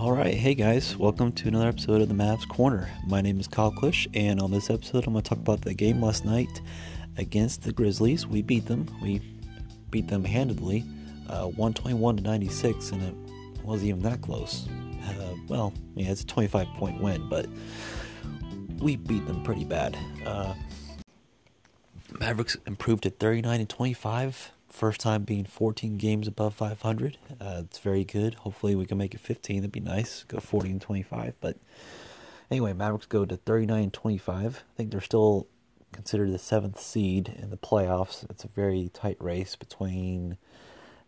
All right, hey guys, welcome to another episode of the Mavs Corner. My name is Kyle Klish, and on this episode, I'm going to talk about the game last night against the Grizzlies. We beat them. We beat them handedly, uh, 121 to 96, and it wasn't even that close. Uh, well, yeah, it's a 25 point win, but we beat them pretty bad. Uh, Mavericks improved to 39 and 25 First time being 14 games above 500. Uh, it's very good. Hopefully, we can make it 15. That'd be nice. Go 40 and 25. But anyway, Mavericks go to 39 and 25. I think they're still considered the seventh seed in the playoffs. It's a very tight race between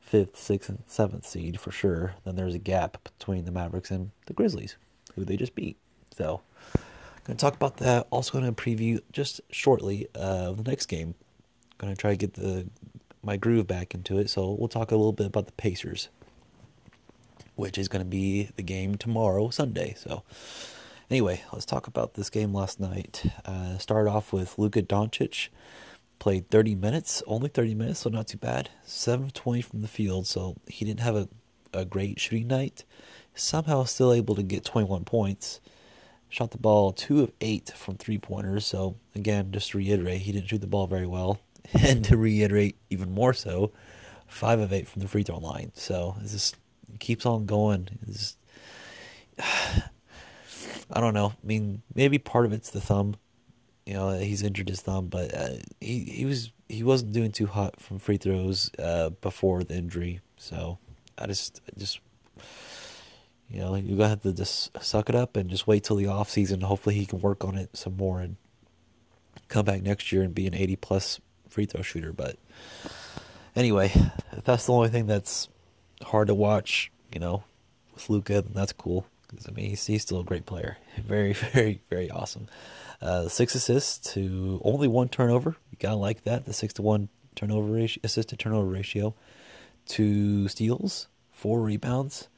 fifth, sixth, and seventh seed for sure. Then there's a gap between the Mavericks and the Grizzlies, who they just beat. So, going to talk about that. Also, going to preview just shortly uh, the next game. Going to try to get the my groove back into it. So we'll talk a little bit about the Pacers, which is going to be the game tomorrow, Sunday. So anyway, let's talk about this game last night. Uh, started off with Luka Doncic. Played 30 minutes, only 30 minutes, so not too bad. 7 of 20 from the field, so he didn't have a, a great shooting night. Somehow still able to get 21 points. Shot the ball 2 of 8 from three pointers, so again, just to reiterate, he didn't shoot the ball very well. and to reiterate even more so, five of eight from the free throw line. So it just keeps on going. Just, I don't know. I mean, maybe part of it's the thumb. You know, he's injured his thumb, but uh, he he was he wasn't doing too hot from free throws uh, before the injury. So I just I just you know you gotta have to just suck it up and just wait till the off season. Hopefully he can work on it some more and come back next year and be an eighty plus free throw shooter. But anyway, if that's the only thing that's hard to watch, you know, with Luka, that's cool. Because I mean, he's, he's still a great player. Very, very, very awesome. Uh, six assists to only one turnover. You gotta like that. The six to one turnover ratio, assist to turnover ratio. Two steals, four rebounds.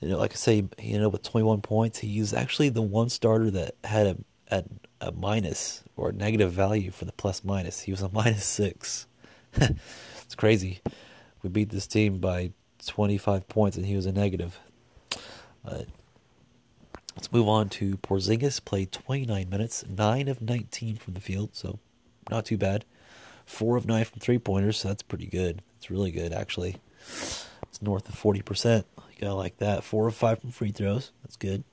You know, like I say, you know, with 21 points, he's actually the one starter that had a, a a minus or a negative value for the plus minus. He was a minus six. it's crazy. We beat this team by 25 points and he was a negative. Uh, let's move on to Porzingis. Played 29 minutes, 9 of 19 from the field, so not too bad. 4 of 9 from three pointers, so that's pretty good. It's really good, actually. It's north of 40%. You gotta like that. 4 of 5 from free throws. That's good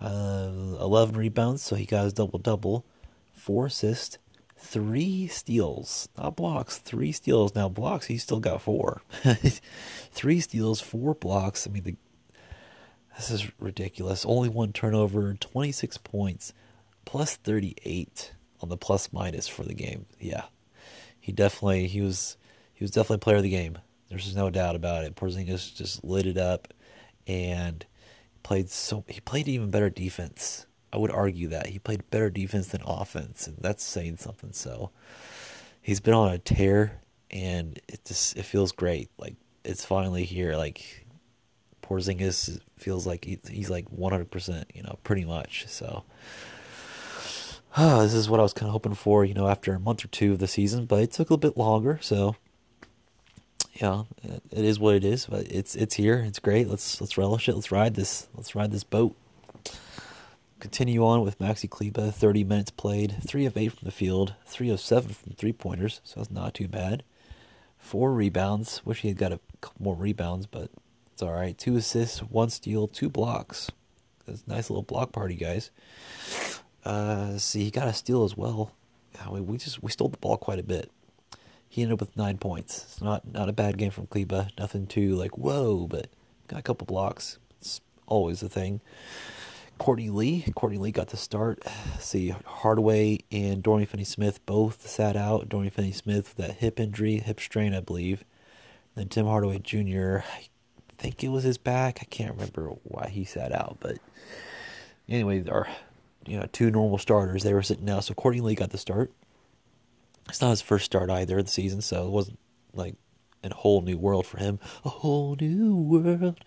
uh, 11 rebounds, so he got his double double, four assists, three steals, not blocks, three steals. Now blocks, he still got four, three steals, four blocks. I mean, the, this is ridiculous. Only one turnover, 26 points, plus 38 on the plus minus for the game. Yeah, he definitely he was he was definitely player of the game. There's no doubt about it. Porzingis just lit it up, and played so he played even better defense. I would argue that he played better defense than offense, and that's saying something. So he's been on a tear, and it just it feels great. Like it's finally here. Like Porzingis feels like he's like 100, percent you know, pretty much. So this is what I was kind of hoping for, you know, after a month or two of the season, but it took a little bit longer. So yeah, it is what it is. But it's it's here. It's great. Let's let's relish it. Let's ride this. Let's ride this boat. Continue on with Maxi Kleber. Thirty minutes played. Three of eight from the field. Three of seven from three pointers. So that's not too bad. Four rebounds. Wish he had got a couple more rebounds, but it's all right. Two assists, one steal, two blocks. That's nice little block party, guys. Uh, see, he got a steal as well. Yeah, we just we stole the ball quite a bit he ended up with nine points. It's not not a bad game from Kleber. Nothing too like whoa, but got a couple blocks. It's always a thing. Courtney Lee. Courtney Lee got the start. see, Hardaway and Dorian Finney-Smith both sat out. Dorian Finney-Smith with that hip injury, hip strain, I believe. Then Tim Hardaway Jr. I think it was his back. I can't remember why he sat out, but anyway, our you know two normal starters they were sitting out. So Courtney Lee got the start. It's not his first start either of the season, so it wasn't like a whole new world for him. A whole new world.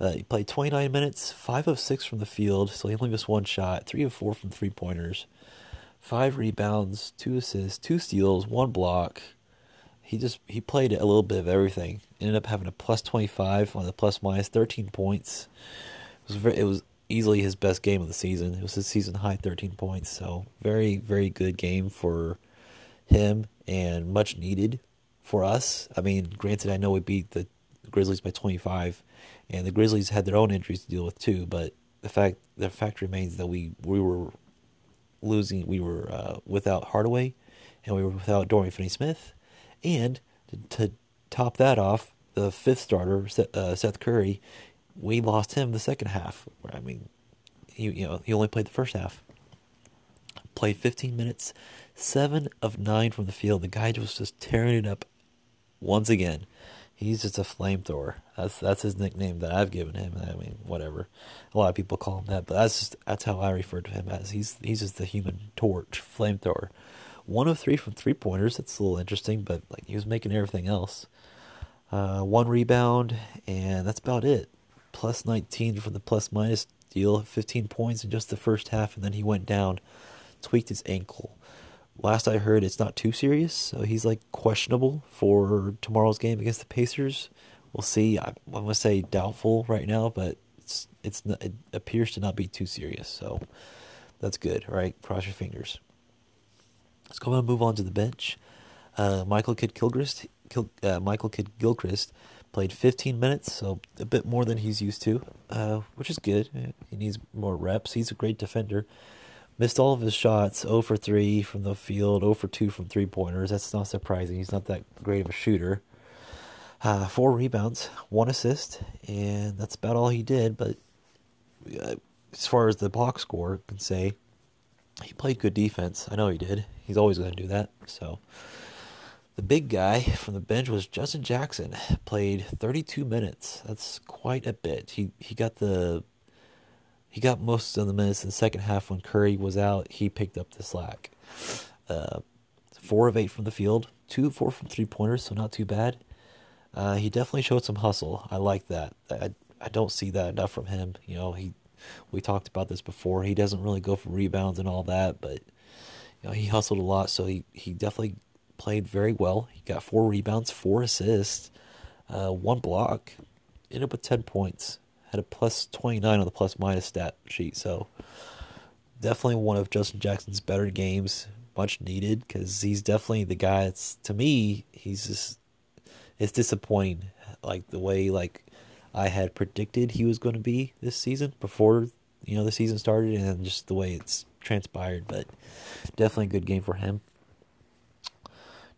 Uh, he played 29 minutes, 5 of 6 from the field, so he only missed one shot, 3 of 4 from three pointers, 5 rebounds, 2 assists, 2 steals, 1 block. He just he played a little bit of everything. Ended up having a plus 25 on the plus minus, 13 points, It was very, it was easily his best game of the season. It was his season high 13 points. So very very good game for him and much needed for us. I mean, granted, I know we beat the Grizzlies by 25, and the Grizzlies had their own injuries to deal with too. But the fact the fact remains that we we were losing. We were uh, without Hardaway, and we were without Dorian Finney-Smith, and to, to, top that off, the fifth starter Seth, uh, Seth Curry, we lost him the second half. I mean, he you know he only played the first half. Played 15 minutes, seven of nine from the field. The guy just was just tearing it up once again. He's just a flamethrower. That's that's his nickname that I've given him. I mean, whatever. A lot of people call him that, but that's just that's how I refer to him as. He's he's just the human torch, flamethrower. One of three from three pointers. That's a little interesting, but like he was making everything else. Uh, one rebound, and that's about it. Plus 19 from the plus minus deal, 15 points in just the first half, and then he went down, tweaked his ankle. Last I heard, it's not too serious, so he's like questionable for tomorrow's game against the Pacers. We'll see. I'm going to say doubtful right now, but it's it's not, it appears to not be too serious, so that's good. right? cross your fingers. Let's go ahead and move on to the bench. Uh, Michael Kidd Gilchrist, Kil, uh, Michael Kidd Gilchrist played 15 minutes, so a bit more than he's used to, uh, which is good. He needs more reps. He's a great defender. Missed all of his shots, 0 for 3 from the field, 0 for 2 from three pointers. That's not surprising. He's not that great of a shooter. Uh, four rebounds, one assist, and that's about all he did. But uh, as far as the box score can say, he played good defense. I know he did. He's always going to do that. So the big guy from the bench was Justin Jackson. Played 32 minutes. That's quite a bit. He he got the he got most of the minutes in the second half when Curry was out. He picked up the slack. Uh, four of eight from the field, two of four from three pointers, so not too bad. Uh, he definitely showed some hustle. I like that. I I don't see that enough from him. You know, he we talked about this before. He doesn't really go for rebounds and all that, but you know he hustled a lot. So he he definitely played very well. He got four rebounds, four assists, uh, one block, ended up with ten points had a plus 29 on the plus minus stat sheet. So definitely one of Justin Jackson's better games, much needed because he's definitely the guy. That's to me, he's just it's disappointing, like the way like I had predicted he was going to be this season before you know the season started, and just the way it's transpired. But definitely a good game for him.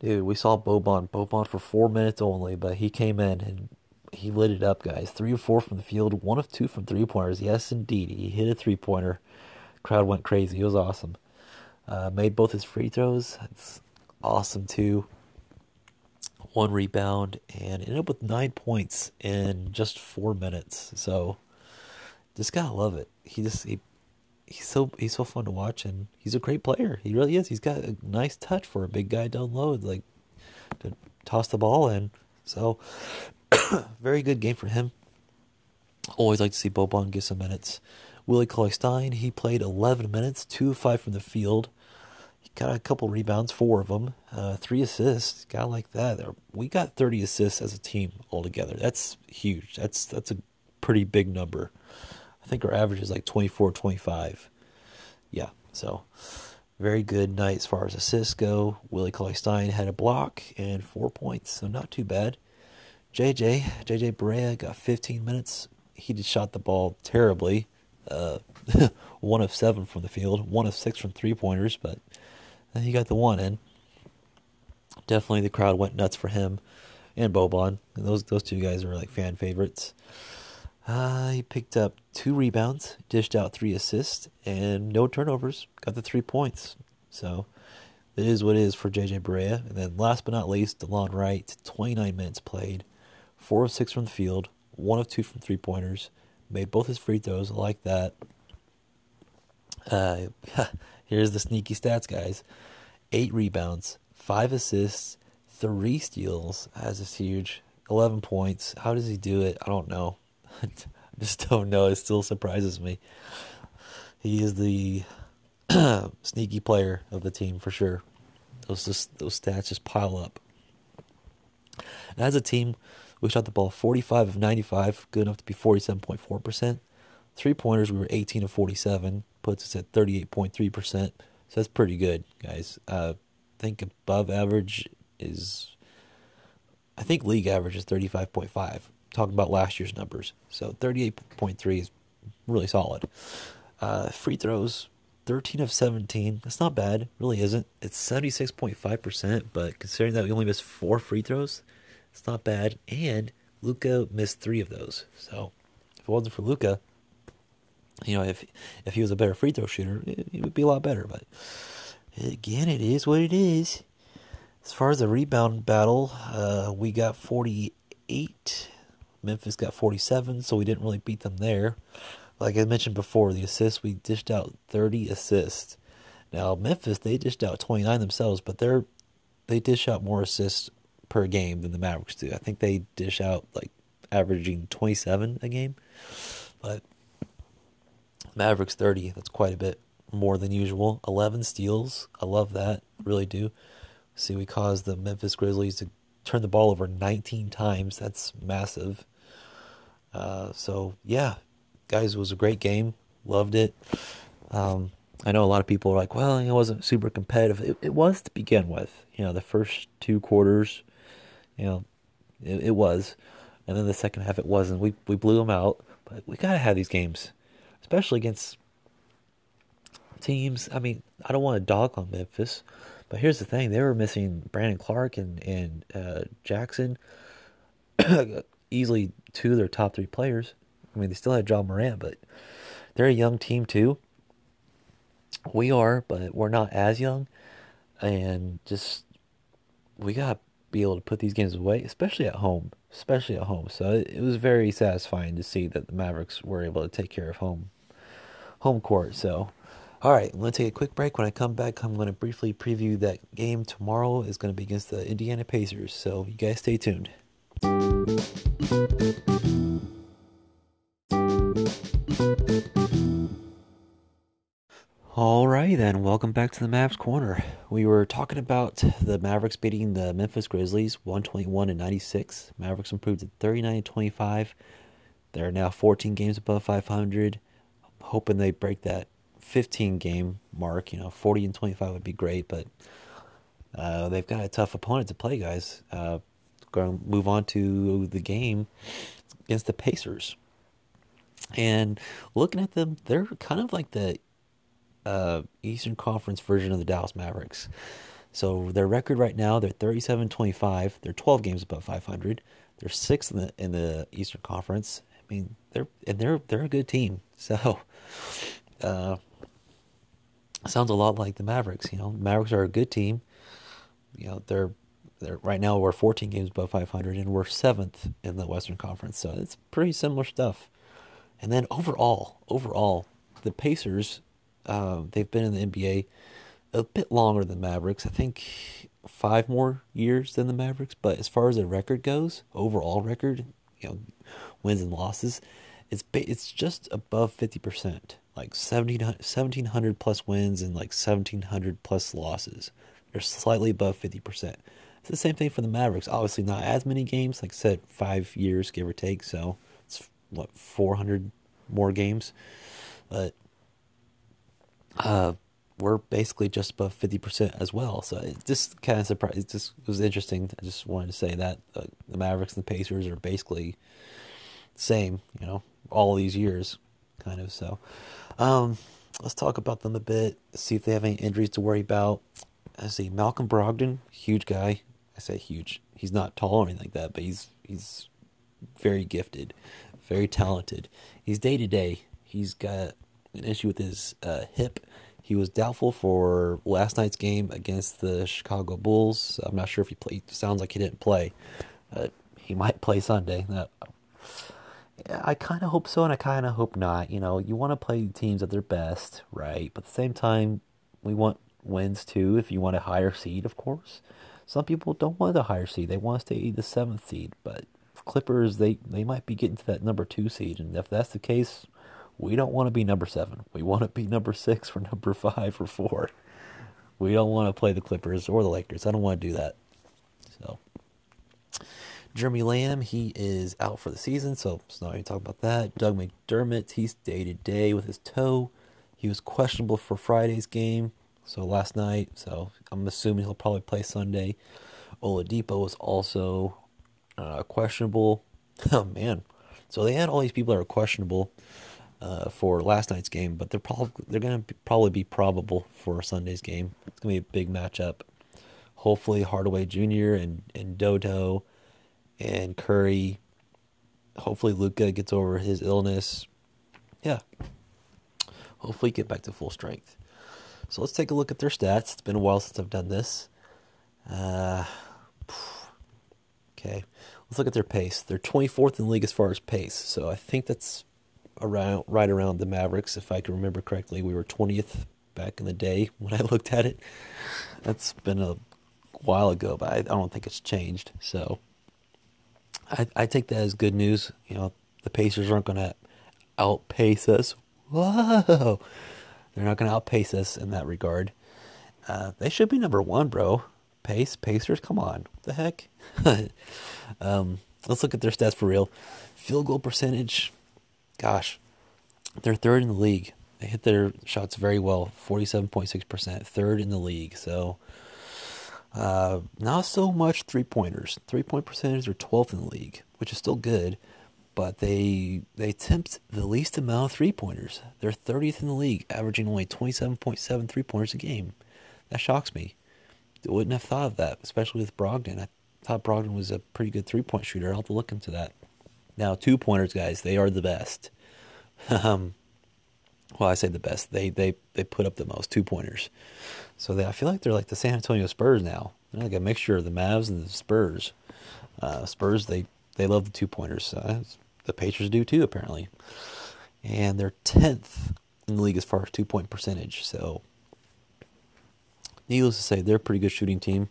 Dude, we saw Boban. Boban for four minutes only, but he came in and he lit it up, guys. Three of four from the field, one of two from three pointers. Yes, indeed, he hit a three pointer. Crowd went crazy. It was awesome. Uh, made both his free throws. It's awesome too. One rebound and ended up with nine points in just four minutes. So just gotta love it. He just he he's so he's so fun to watch and he's a great player. He really is. He's got a nice touch for a big guy down low, like to toss the ball in. So very good game for him. Always like to see Boban get some minutes. Willie Cauley Stein, he played 11 minutes, 2 of 5 from the field. He got a couple rebounds, four of them, uh, three assists. Guy like that. We got 30 assists as a team altogether. That's huge. That's that's a pretty big number. I think our average is like 24, 25. Yeah, so very good night as far as assists go. Willie Cauley Stein had a block and four points, so not too bad. JJ, JJ Barea got 15 minutes. He just shot the ball terribly. Uh, one of seven from the field, one of six from three pointers, but he got the one in. Definitely, the crowd went nuts for him and Boban. Those those two guys are like fan favorites. Uh, he picked up two rebounds, dished out three assists, and no turnovers. Got the three points. So it is what it is for JJ Barea. And then last but not least, Delon Wright, 29 minutes played, four of six from the field, one of two from three pointers. Made both his free throws. Like that. Uh, here's the sneaky stats, guys: eight rebounds, five assists, three steals. That's just huge. Eleven points. How does he do it? I don't know. I just don't know. It still surprises me. He is the sneaky player of the team for sure. Those just, those stats just pile up. as a team, we shot the ball 45 of 95, good enough to be 47.4%. Three pointers, we were 18 of 47, puts us at 38.3%. So that's pretty good, guys. Uh, I think above average is, I think league average is 35.5. Talking about last year's numbers. So 38.3 is really solid. Uh, free throws, 13 of 17. That's not bad. Really isn't. It's 76.5%, but considering that we only missed four free throws, it's not bad. And Luka missed three of those. So if it wasn't for Luka, you know, if if he was a better free throw shooter, it, it would be a lot better. But again, it is what it is. As far as the rebound battle, uh, we got 48. Memphis got 47, so we didn't really beat them there. Like I mentioned before, the assists, we dished out 30 assists. Now, Memphis, they dished out 29 themselves, but they're they dish out more assists per game than the Mavericks do. I think they dish out like averaging 27 a game. But Mavericks 30, that's quite a bit more than usual. 11 steals. I love that. Really do. See, we caused the Memphis Grizzlies to turn the ball over 19 times. That's massive. Uh, so, yeah, guys, it was a great game. Loved it. Um, I know a lot of people are like, well, it wasn't super competitive. It, it was to begin with. You know, the first two quarters, you know, it, it was. And then the second half, it wasn't. We, we blew them out. But we got to have these games, especially against teams. I mean, I don't want to dog on Memphis, but here's the thing: they were missing Brandon Clarke and and uh, Jackson, easily two of their top three players. I mean, they still had Ja Morant, but they're a young team too. We are, but we're not as young, and just we got to be able to put these games away, especially at home, especially at home. So it, it was very satisfying to see that the Mavericks were able to take care of home home court. So all right, I'm going to take a quick break. When I come back, I'm going to briefly preview that game tomorrow is going to be against the Indiana Pacers. So you guys stay tuned. All right, then. Welcome back to the Mavs Corner. We were talking about the Mavericks beating the Memphis Grizzlies 121 and 96. Mavericks improved to 39 and 25. They're now 14 games above 500. I'm hoping they break that 15 game mark. You know, 40 and 25 would be great, but uh, they've got a tough opponent to play, guys. Uh, going to move on to the game against the Pacers. And looking at them, they're kind of like the uh, Eastern Conference version of the Dallas Mavericks. So their record right now, they're 37-25. They're 12 games above 500. They're sixth in the in the Eastern Conference. I mean, they're and they're they're a good team. So, uh, sounds a lot like the Mavericks. You know, Mavericks are a good team. You know, they're they're right now we're 14 games above 500 and we're seventh in the Western Conference. So it's pretty similar stuff. And then overall, overall, the Pacers, uh, they've been in the NBA a bit longer than Mavericks. I think five more years than the Mavericks. But as far as the record goes, overall record, you know, wins and losses, it's it's just above 50%, like 1700 plus wins and like 1700 plus losses. They're slightly above 50%. It's the same thing for the Mavericks. Obviously, not as many games, like I said, five years, give or take. So it's what, 400 more games. But uh, we're basically just above 50% as well. So it just kind of surprised. It just was interesting. I just wanted to say that uh, the Mavericks and the Pacers are basically same, you know, all these years, kind of. So, um, let's talk about them a bit. See if they have any injuries to worry about. I see Malcolm Brogdon, huge guy. I say huge. He's not tall or anything like that, but he's he's very gifted, very talented. He's day to day. He's got an issue with his uh, hip. He was doubtful for last night's game against the Chicago Bulls. I'm not sure if he played. Sounds like he didn't play. Uh, he might play Sunday. I kind of hope so, and I kind of hope not. You know, you want to play teams at their best, right? But at the same time, we want wins too. If you want a higher seed, of course. Some people don't want a higher seed; they want to stay the seventh seed. But Clippers, they they might be getting to that number two seed, and if that's the case, we don't want to be number seven. We want to be number six or number five or four. We don't want to play the Clippers or the Lakers. I don't want to do that. So Jeremy Lamb, he is out for the season, so not even talk about that. Doug McDermott, he's day to day with his toe. He was questionable for Friday's game, so last night, so I'm assuming he'll probably play Sunday. Oladipo was also uh, questionable. Oh man, so they had all these people that are questionable uh, for last night's game, but they're probably they're gonna probably be probable for Sunday's game. It's gonna be a big matchup. Hopefully, Hardaway Jr. and and Dodo and Curry. Hopefully, Luka gets over his illness. Yeah. Hopefully, get back to full strength. So let's take a look at their stats. It's been a while since I've done this. Uh, okay, let's look at their pace. They're 24th in the league as far as pace. So I think that's around right around the Mavericks, if I can remember correctly. We were 20th back in the day when I looked at it. That's been a while ago, but I don't think it's changed. So I, I take that as good news. You know, the Pacers aren't going to outpace us. Whoa! They're not going to outpace us in that regard. Uh, they should be number one, bro. Pace, Pacers, come on. What the heck? um, let's look at their stats for real. Field goal percentage, gosh, they're third in the league. They hit their shots very well, 47.6%, third in the league. So, uh, not so much three pointers. Three point percentage are 12th in the league, which is still good, but they they attempt the least amount of three pointers. They're 30th in the league, averaging only 27.7 three pointers a game. That shocks me. I wouldn't have thought of that, especially with Brogdon. I thought Brogdon was a pretty good three point shooter. I'll have to look into that. Now, two pointers, guys, they are the best. um, well, I say the best. They they they put up the most two pointers. So they, I feel like they're like the San Antonio Spurs now. They're like a mixture of the Mavs and the Spurs. Uh, Spurs they they love the two pointers. Uh, the Pacers do too, apparently. And they're tenth in the league as far as two point percentage. So, needless to say, they're a pretty good shooting team.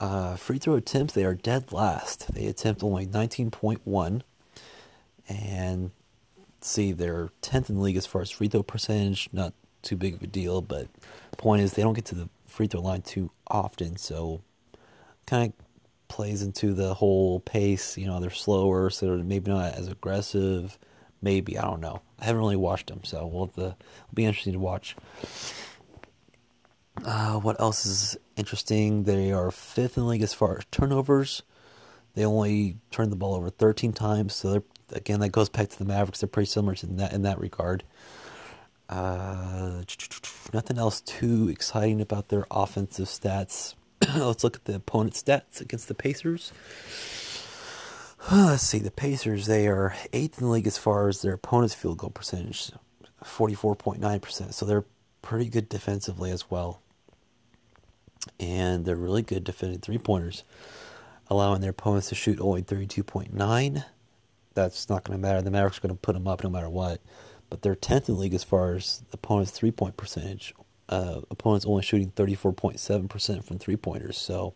Uh, free throw attempts, they are dead last. They attempt only 19.1. And see, they're 10th in the league as far as free throw percentage. Not too big of a deal, but point is they don't get to the free throw line too often. So, kind of plays into the whole pace. You know, they're slower, so they're maybe not as aggressive. Maybe, I don't know. I haven't really watched them, so we'll to, it'll be interesting to watch. Uh, what else is interesting? They are fifth in the league as far as turnovers. They only turned the ball over 13 times. So again, that goes back to the Mavericks. They're pretty similar to that in that regard. Uh, nothing else too exciting about their offensive stats. Let's look at the opponent stats against the Pacers. Let's see, the Pacers, they are eighth in the league as far as their opponent's field goal percentage, 44.9%. So they're pretty good defensively as well. And they're really good defending three pointers, allowing their opponents to shoot only 32.9. That's not going to matter. The Mavericks are going to put them up no matter what. But they're 10th in the league as far as opponents' three point percentage. Uh, opponents only shooting 34.7% from three pointers. So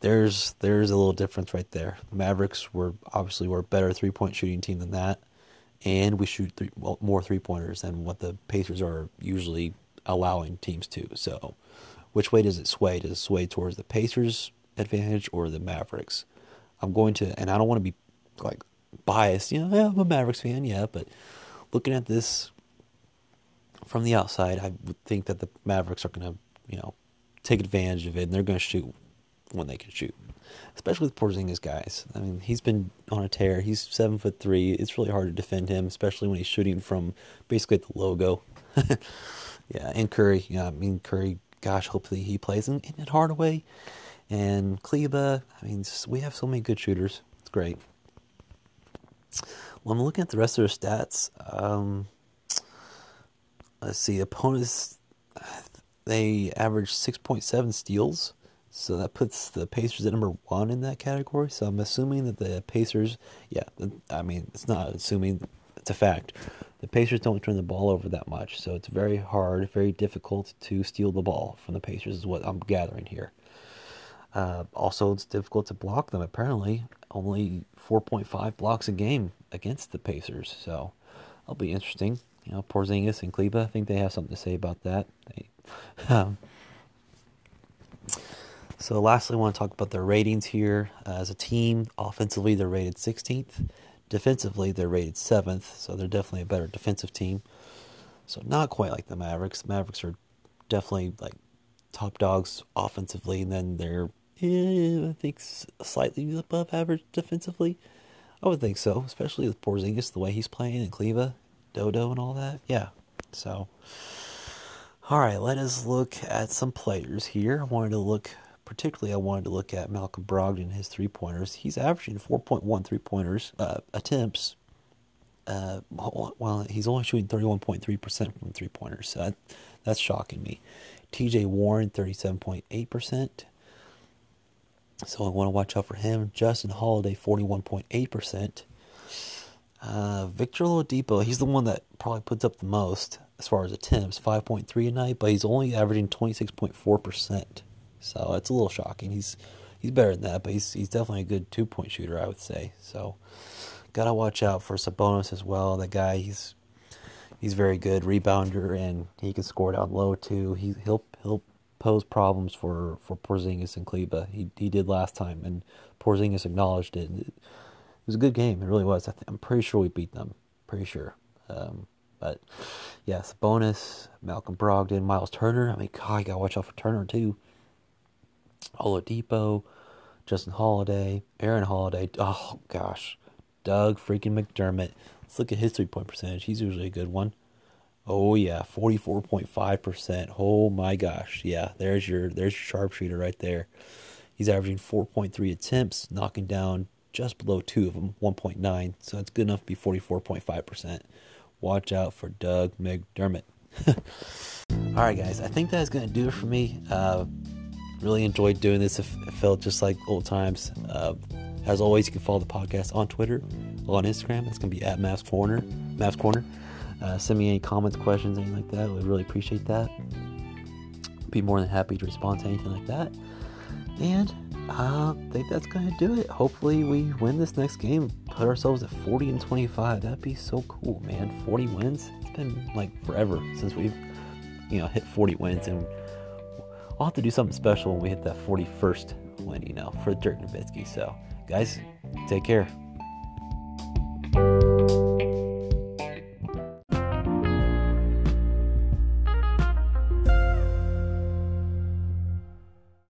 there's there's a little difference right there. Mavericks were obviously were a better three point shooting team than that and we shoot three, well, more three pointers than what the Pacers are usually allowing teams to. So, which way does it sway? Does it sway towards the Pacers' advantage or the Mavericks? I'm going to, and I don't want to be like biased. You know, yeah, I'm a Mavericks fan, yeah, but looking at this from the outside, I would think that the Mavericks are going to, you know, take advantage of it, and they're going to shoot when they can shoot especially with Porzingis guys. I mean, he's been on a tear. He's seven foot three. It's really hard to defend him, especially when he's shooting from basically the logo. yeah, and Curry. Yeah, I mean Curry. Gosh, hopefully he plays in, in Hardaway and Kleber. I mean, we have so many good shooters. It's great. Well, I'm looking at the rest of their stats. Um, let's see, opponents they average 6.7 steals, so that puts the Pacers at number one in that category. So I'm assuming that the Pacers, yeah, I mean, it's not assuming, it's a fact. The Pacers don't turn the ball over that much. So it's very hard, very difficult to steal the ball from the Pacers, is what I'm gathering here. Uh, also, it's difficult to block them, apparently. Only 4.5 blocks a game against the Pacers. So that'll be interesting. You know, Porzingis and Kleber, I think they have something to say about that. They, um, So, lastly, I want to talk about their ratings here. Uh, as a team, offensively, they're rated 16th. Defensively, they're rated 7th. So, they're definitely a better defensive team. So, not quite like the Mavericks. The Mavericks are definitely like top dogs offensively, and then they're, eh, I think, slightly above average defensively. I would think so, especially with Porzingis, the way he's playing, and Kleber, Dodo, and all that. Yeah. So, all right, let us look at some players here. I wanted to look particularly I wanted to look at Malcolm Brogdon, his three pointers. He's averaging 4.1 three pointers uh, attempts. Uh, well, he's only shooting 31.3% from three pointers. So that, that's shocking me. TJ Warren, 37.8%. So I want to watch out for him. Justin Holiday, 41.8%. Uh, Victor Oladipo, he's the one that probably puts up the most as far as attempts, 5.3 a night, but he's only averaging 26.4%. So it's a little shocking. He's he's better than that, but he's he's definitely a good two point shooter, I would say. So gotta watch out for Sabonis as well. That guy, he's he's very good rebounder and he can score down low too. He he'll he'll pose problems for for Porzingis and Kleber. He he did last time, and Porzingis acknowledged it. It was a good game. It really was. I am pretty sure we beat them. Pretty sure. Um, but Sabonis Malcolm Brogdon, Miles Turner. I mean, God, you gotta watch out for Turner too. Oladipo, Justin Holiday, Aaron Holiday. Oh gosh, Doug freaking McDermott. Let's look at his three point percentage. He's usually a good one. Oh yeah, forty four point five percent. Oh my gosh, yeah. There's your there's your sharpshooter right there. He's averaging four point three attempts, knocking down just below two of them, one point nine. So it's good enough to be forty four point five percent. Watch out for Doug McDermott. All right, guys. I think that's gonna do it for me. Uh, really enjoyed doing this. It felt just like old times. Uh, as always, you can follow the podcast on Twitter, on Instagram. It's going to be at Mavs Corner. Mavs Corner. Uh, send me any comments, questions, anything like that. We'd really appreciate that. Be more than happy to respond to anything like that. And I think that's going to do it. Hopefully, we win this next game. Put ourselves at 40 and 25. That'd be so cool, man. 40 wins. It's been like forever since we've, you know, hit 40 wins and I'll have to do something special when we hit that 41st win, you know, for Dirk Nowitzki. So, guys, take care.